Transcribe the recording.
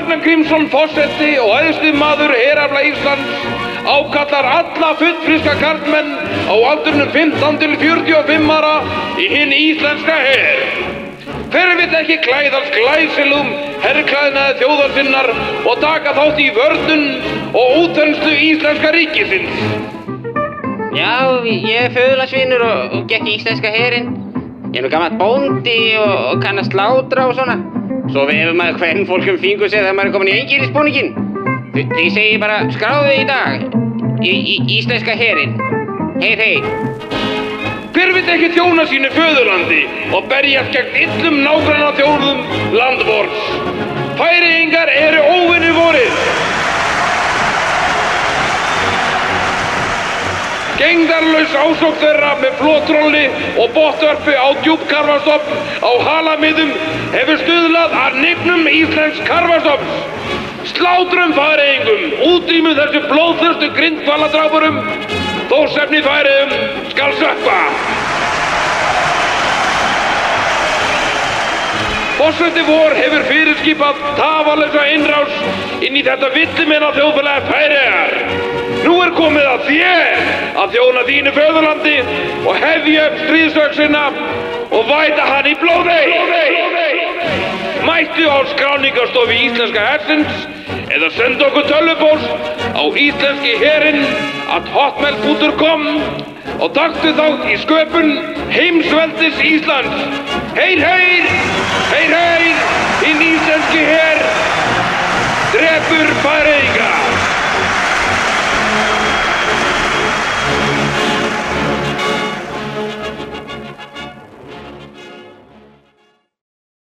Ragnar Grímsson fósetti og æðstu maður herafla Íslands ákallar alla fullfriska karlmenn á aldurnum 15 til 45 ára í hinn íslenska her. Hver vill ekki klæðast glæsilum herrklæðnaði þjóðarsinnar og taka þátt í vörnun og útönnslu íslenska ríkisins? Já, ég er föðularsvinur og, og gekk í íslenska herinn. Ég er nú gammal bóndi og, og kann að slátra og svona. Svo vefur maður hvern fólkum fingur sig þegar maður er komin í eingilisbúningin. Því segi bara skráðu í dag í, í íslenska herinn. Hei, hei. Hver vill ekki þjóna sínu föðurlandi og berjast gegn yllum nágranna þjóðum landvors? Færiðingar eru óvinni Gengdarlaus ásók þeirra með flótrolli og bottvörpi á djúpkarfastopp á halamiðum hefur stuðlað að nignum Íslensk karfastopps. Slátrum færiðingum, útrýmum þessu blóðþurstu grindkvaladrápurum, þórsefni færiðum skal sökva. Forseti vor hefur fyrirskipað tafalösa innrás inn í þetta villimenna þjóðfélagi færiðar. Nú er komið að þér að þjóna þínu föðurlandi og hefja upp stríðsöksina og væta hann í blóði. Mættu á skráningarstofi Íslenska hersins eða senda okkur tölvupost á íslenski herinn at hotmail.com og taktu þátt í sköpun heimsveldis Íslands. Heyr, heyr, heyr, heyr, hinn íslenski herr drefur færi